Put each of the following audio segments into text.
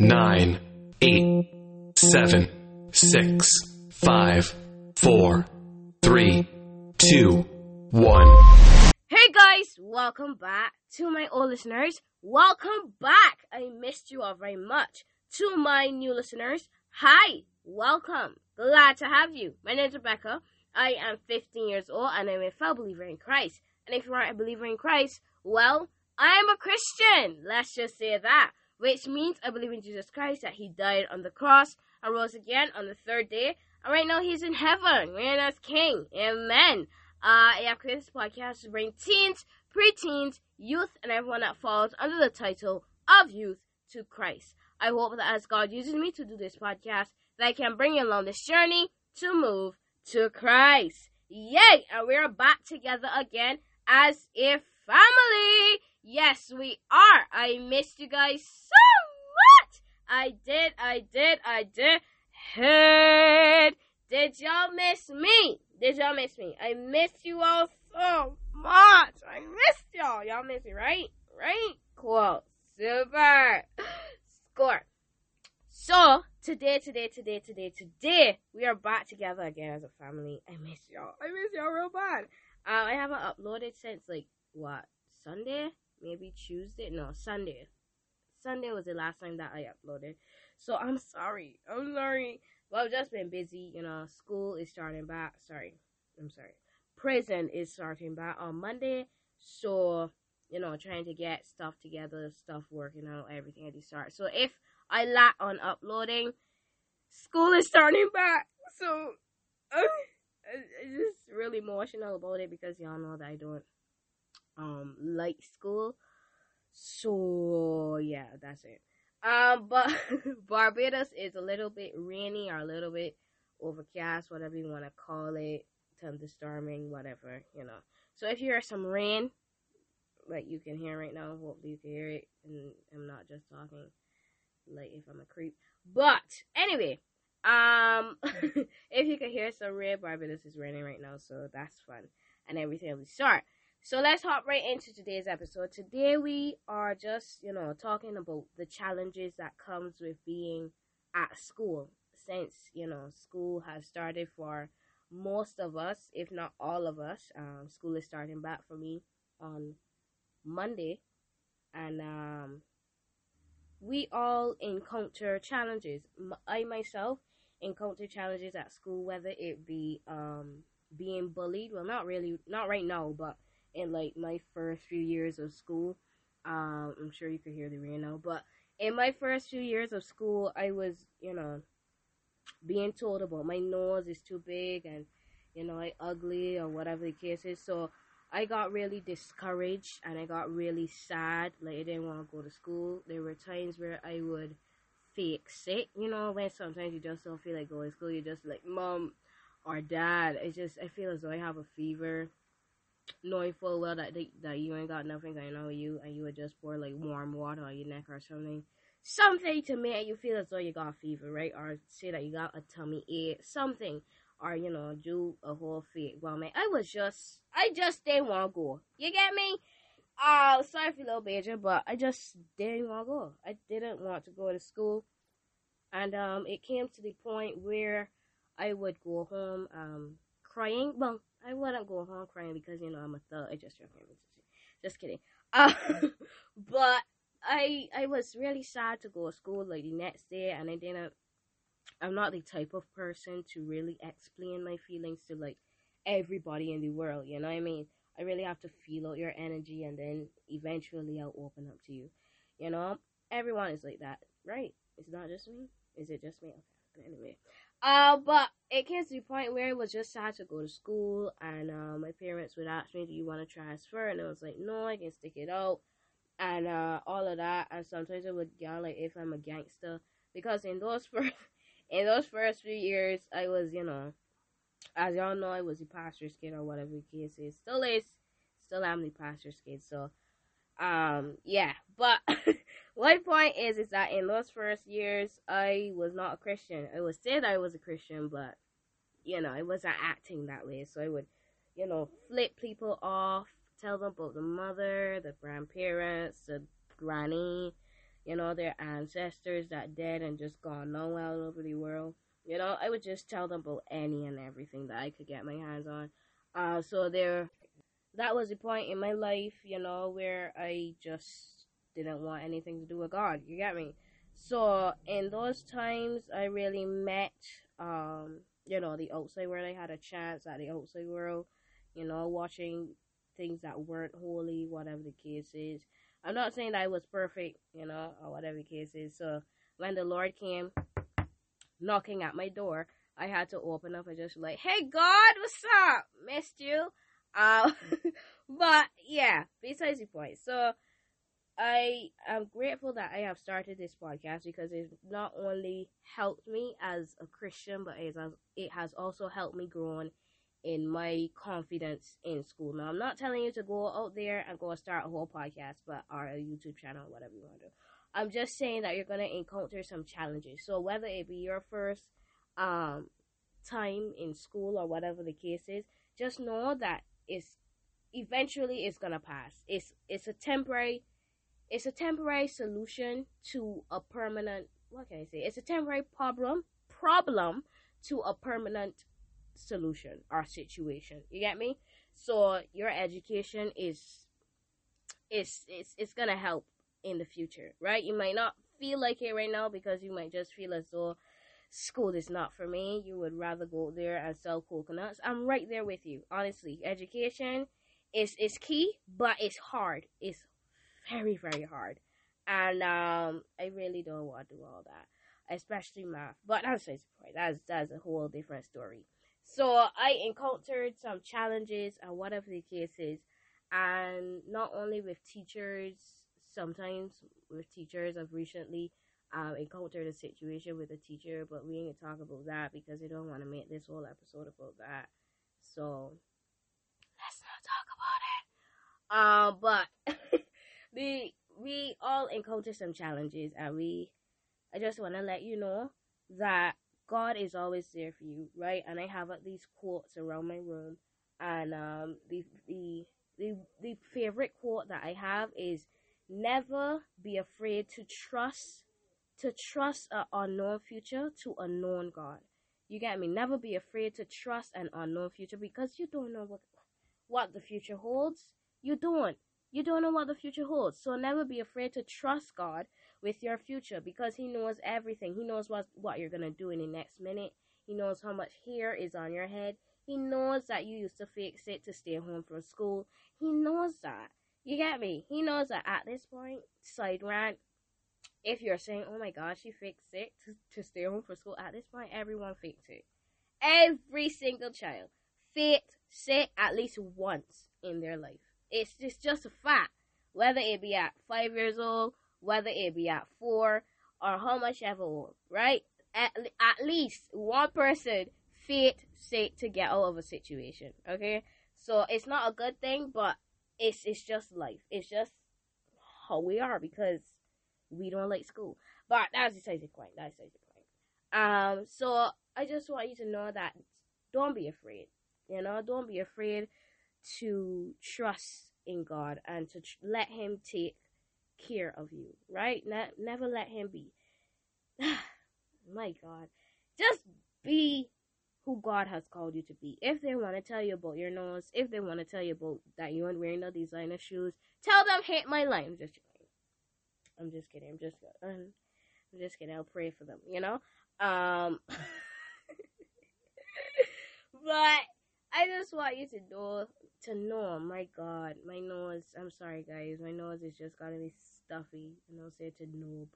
nine, eight, seven, six, five, four, three, two, one. Hey guys, welcome back to my old listeners. Welcome back. I missed you all very much. To my new listeners, hi, welcome. Glad to have you. My name is Rebecca. I am 15 years old and I'm a fellow believer in Christ. And if you aren't a believer in Christ, well, I am a Christian. Let's just say that. Which means I believe in Jesus Christ, that He died on the cross and rose again on the third day. And right now He's in heaven, reigning as King. Amen. Uh, I have created this podcast to bring teens, preteens, youth, and everyone that falls under the title of youth to Christ. I hope that as God uses me to do this podcast, that I can bring you along this journey to move to Christ. Yay! And we're back together again as a family. Yes, we are. I missed you guys so much. I did, I did, I did. Hey, did y'all miss me? Did y'all miss me? I missed you all so much. I missed y'all. Y'all miss me, right? Right? Cool. Super. Score. So, today, today, today, today, today, we are back together again as a family. I miss y'all. I miss y'all real bad. Uh, I haven't uploaded since, like, what, Sunday? Maybe Tuesday? No, Sunday. Sunday was the last time that I uploaded. So, I'm sorry. I'm sorry. Well, I've just been busy. You know, school is starting back. Sorry. I'm sorry. Prison is starting back on Monday. So, you know, trying to get stuff together, stuff working out, everything at the start. So, if I lack on uploading. School is starting back, so uh, I'm just really emotional about it because y'all know that I don't um like school. So yeah, that's it. Um, but Barbados is a little bit rainy or a little bit overcast, whatever you want to call it, thunderstorming, whatever you know. So if you hear some rain, like you can hear right now, hopefully you can hear it, and I'm not just talking like if I'm a creep. But anyway, um, if you can hear some rain, Barbados is raining right now, so that's fun and everything will start. So let's hop right into today's episode. Today we are just, you know, talking about the challenges that comes with being at school since, you know, school has started for most of us, if not all of us. Um, school is starting back for me on Monday. And um we all encounter challenges. I myself encounter challenges at school, whether it be um, being bullied. Well, not really, not right now, but in like my first few years of school. Um, I'm sure you could hear the now, but in my first few years of school, I was, you know, being told about my nose is too big and, you know, I ugly or whatever the case is. So I got really discouraged and I got really sad. Like I didn't want to go to school. There were times where I would fake sick, you know, when sometimes you just don't feel like going to school. You're just like, mom or dad. It's just I feel as though I have a fever, knowing full well that they, that you ain't got nothing going on with you, and you would just pour like warm water on your neck or something. Something to make you feel as though you got fever, right? Or say that you got a tummy ache, something or you know do a whole fit Well, man, I was just I just didn't want to go. You get me? Uh sorry for little baby, but I just didn't want to go. I didn't want to go to school, and um it came to the point where I would go home um crying. Well, I wouldn't go home crying because you know I'm a thug. I just just kidding. Uh, but I I was really sad to go to school like the next day, and I didn't I'm not the type of person to really explain my feelings to like everybody in the world, you know what I mean? I really have to feel out your energy and then eventually I'll open up to you. You know? Everyone is like that, right? It's not just me. Is it just me? Okay. Anyway. Uh but it came to the point where it was just sad to go to school and uh, my parents would ask me, Do you want to transfer? And I was like, No, I can stick it out and uh all of that and sometimes I would yell like if I'm a gangster because in those first in those first few years, I was, you know, as y'all know, I was a pastor's kid or whatever the case is. Still is, still am the pastor's kid. So, um, yeah. But my point is, is that in those first years, I was not a Christian. I was said I was a Christian, but you know, I wasn't acting that way. So I would, you know, flip people off, tell them about the mother, the grandparents, the granny, you know, their ancestors that dead and just gone all over the world. You know, I would just tell them about any and everything that I could get my hands on. Uh, so there, that was a point in my life, you know, where I just didn't want anything to do with God. You get me? So in those times, I really met, um, you know, the outside world. I had a chance at the outside world, you know, watching things that weren't holy, whatever the case is. I'm not saying that I was perfect, you know, or whatever the case is. So when the Lord came knocking at my door, I had to open up and just like, "Hey God, what's up? Missed you." Um, but yeah, besides the point. So I am grateful that I have started this podcast because it not only helped me as a Christian, but it has, it has also helped me grow in my confidence in school. Now, I'm not telling you to go out there and go start a whole podcast, but or a YouTube channel, whatever you want to do. I'm just saying that you're gonna encounter some challenges. So whether it be your first um, time in school or whatever the case is, just know that it's eventually it's gonna pass. It's it's a temporary it's a temporary solution to a permanent what can I say? It's a temporary problem problem to a permanent solution or situation. You get me? So your education is is it's it's gonna help in the future, right? You might not feel like it right now because you might just feel as though school is not for me. You would rather go there and sell coconuts. I'm right there with you. Honestly, education is is key, but it's hard. It's very, very hard. And um, I really don't want to do all that, especially math. But that's point. That's that's a whole different story. So I encountered some challenges and whatever the case is, and not only with teachers. Sometimes with teachers, I've recently um, encountered a situation with a teacher, but we ain't gonna talk about that because I don't want to make this whole episode about that. So let's not talk about it. Um, but we we all encounter some challenges and we I just want to let you know that God is always there for you, right? And I have least quotes around my room and um the the the the favorite quote that I have is never be afraid to trust to trust an unknown future to a known God. You get me? Never be afraid to trust an unknown future because you don't know what what the future holds. You don't. You don't know what the future holds. So never be afraid to trust God with your future because He knows everything. He knows what, what you're going to do in the next minute. He knows how much hair is on your head. He knows that you used to fix it to stay home from school. He knows that. You get me? He knows that at this point, side rant, if you're saying, oh my gosh, she fixed it to, to stay home from school, at this point, everyone fixed it. Every single child fix it at least once in their life. It's just, just a fact. Whether it be at five years old, whether it be at four, or how much ever old, right? At, at least one person fit sick to get out of a situation, okay? So it's not a good thing, but it's it's just life. It's just how we are because we don't like school. But that's besides the point. That's besides the point. Um, so I just want you to know that don't be afraid. You know, don't be afraid to trust in God and to tr- let Him take care of you, right? Ne- never let Him be. My God. Just be who God has called you to be. If they want to tell you about your nose, if they want to tell you about that you aren't wearing the designer shoes, tell them hit my line. I'm just kidding. I'm just kidding. I'm just I'm just kidding. I'll pray for them, you know? Um but I just want you to know to know. My God, my nose. I'm sorry, guys. My nose is just gonna be stuffy, and I'll say to noob.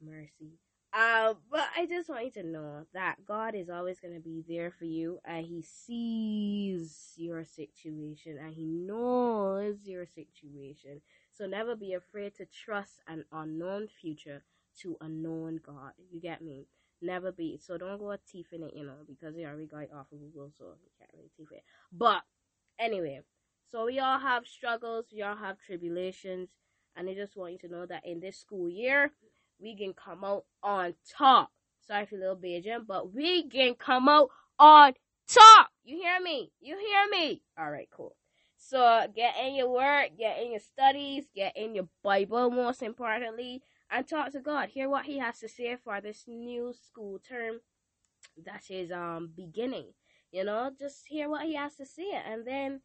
Mercy. Uh, but I just want you to know that God is always going to be there for you and He sees your situation and He knows your situation. So never be afraid to trust an unknown future to a known God. You get me? Never be. So don't go teeth in it, you know, because they already got off of Google, so you can't really teeth it. But anyway, so we all have struggles, we all have tribulations, and I just want you to know that in this school year, we can come out on top. Sorry for little Bajan, but we can come out on top. You hear me? You hear me? All right, cool. So get in your work, get in your studies, get in your Bible most importantly, and talk to God. Hear what He has to say for this new school term that is um beginning. You know, just hear what He has to say, and then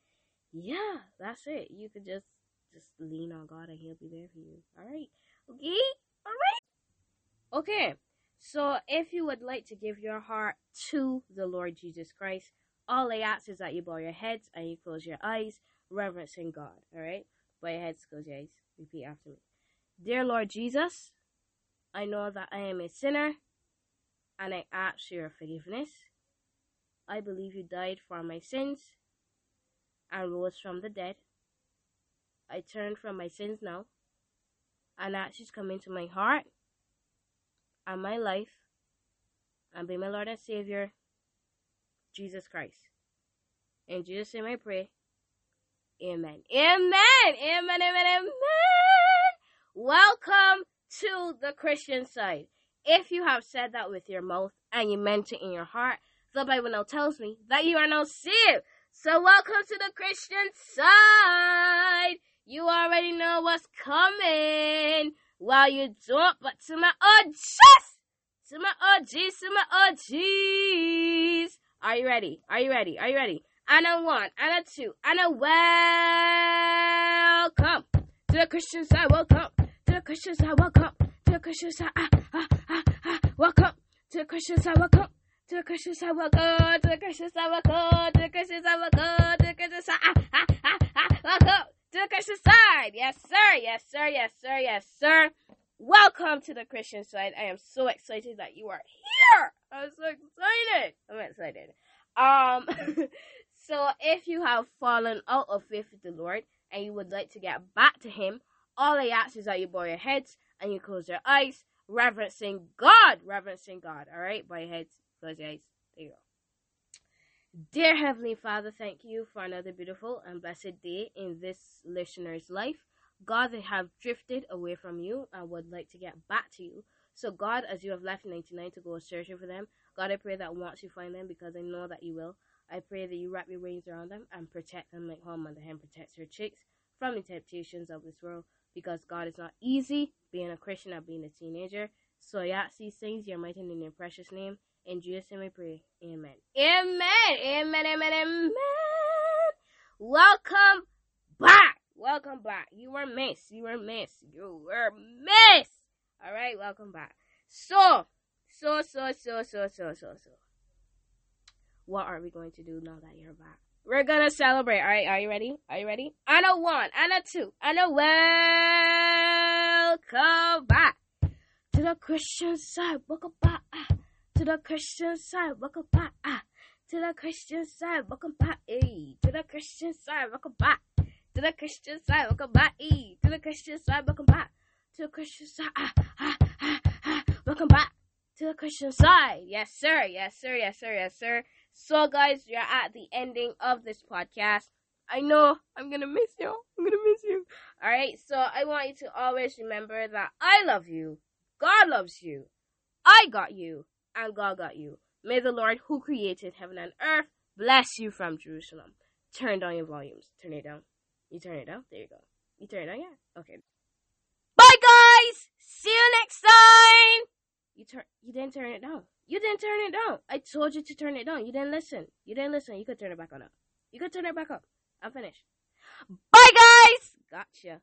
yeah, that's it. You could just just lean on God, and He'll be there for you. All right, okay, all right, okay. So, if you would like to give your heart to the Lord Jesus Christ, all I ask is that you bow your heads and you close your eyes, reverencing God. All right, bow your heads, close your eyes. Repeat after me. Dear Lord Jesus, I know that I am a sinner and I ask your forgiveness. I believe you died for my sins and rose from the dead. I turn from my sins now and to come into my heart and my life and be my Lord and Savior, Jesus Christ. In Jesus' name I pray. Amen. Amen. Amen. Amen. Amen. Welcome to the Christian side. If you have said that with your mouth and you meant it in your heart, the Bible now tells me that you are now saved. So welcome to the Christian side. You already know what's coming. Well, you don't, but to my OGs, to my OGs, to my OGs. Are you ready? Are you ready? Are you ready? And a one, and a two, and a welcome to the Christian side. Welcome to the Christian side. Welcome to the Christian side. Ah, ah, ah, ah. Welcome to the Christian side. Welcome to the Christian side. Welcome to the Christian side. Welcome to the Christian side. Welcome to the Christian side. Ah, to the Christian side. Yes, sir. Yes, sir. Yes, sir. Yes, sir. Welcome to the Christian side. I am so excited that you are here. I'm so excited. I'm excited. Um, so if you have fallen out of faith with the Lord and you would like to get back to Him, all I ask is that you bow your heads and you close your eyes, reverencing God, reverencing God. All right, bow your heads, close your eyes. There you go. Dear Heavenly Father, thank you for another beautiful and blessed day in this listener's life. God, they have drifted away from you and would like to get back to you. So, God, as you have left 99 to go searching for them, God, I pray that once you find them, because I know that you will, I pray that you wrap your wings around them and protect them like home the hen protects her chicks from the temptations of this world. Because God is not easy being a Christian and being a teenager. So these things, your mighty and your precious name. In Jesus' name I pray. Amen. Amen. Amen. Amen. Amen. Welcome back. Welcome back. You were missed. You were missed. You were missed. All right. Welcome back. So, so, so, so, so, so, so, so. What are we going to do now that you're back? We're gonna celebrate. All right. Are you ready? Are you ready? And a one, and a two, and a welcome back to the Christian side. Welcome back the Christian side. Welcome back ah. to the Christian side. Welcome back. Hey. To the Christian side. Welcome back to the Christian side. Welcome back. Hey. To the Christian side. Welcome back to the Christian side. Ah, ah, ah, ah. Welcome back to the Christian side. Yes, sir. Yes, sir. Yes, sir. Yes, sir. So, guys, you're at the ending of this podcast. I know I'm gonna miss you. I'm gonna miss you. All right. So I want you to always remember that I love you. God loves you. I got you, and God got you. May the Lord, who created heaven and earth, bless you from Jerusalem. Turn down your volumes. Turn it down. You turn it down. There you go. You turn it down. Yeah. Okay. Bye, guys. See you next time. You turn. You didn't turn it down. You didn't turn it down. I told you to turn it down. You didn't listen. You didn't listen. You could turn it back on up. You could turn it back up. I'm finished. Bye, guys. Gotcha.